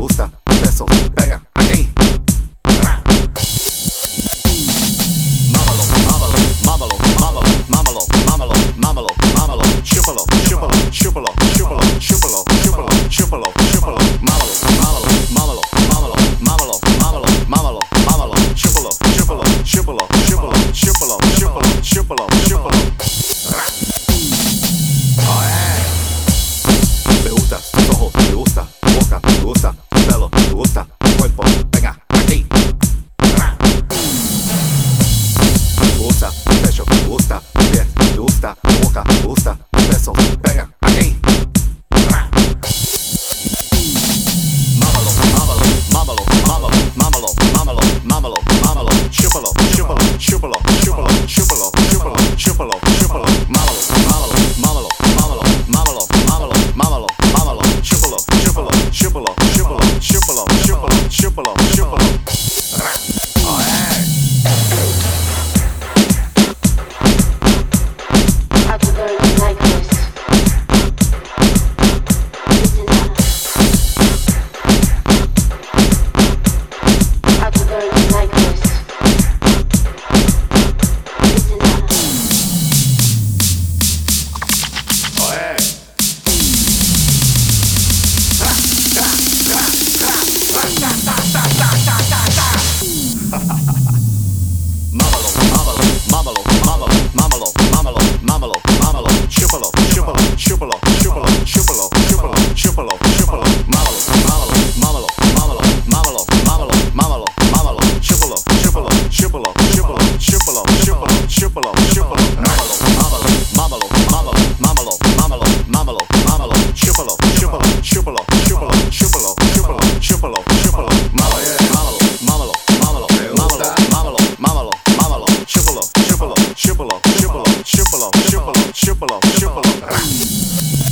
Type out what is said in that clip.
gusta, eso, pega, aquí. Mámalo, mámalo, mámalo, mámalo, mámalo, mámalo, mámalo, mámalo, chúpalo, chúpalo, chúpalo, chúpalo, chúpalo, chúpalo, chúpalo, chúpalo, mámalo, mámalo, mámalo, mámalo, mámalo, mámalo, mámalo, mámalo, chúpalo, chúpalo, chúpalo, chúpalo, chúpalo, chúpalo, chúpalo, chúpalo. shibboleth, shibboleth, shibboleth. shibboleth, shibboleth, shibboleth, shibboleth.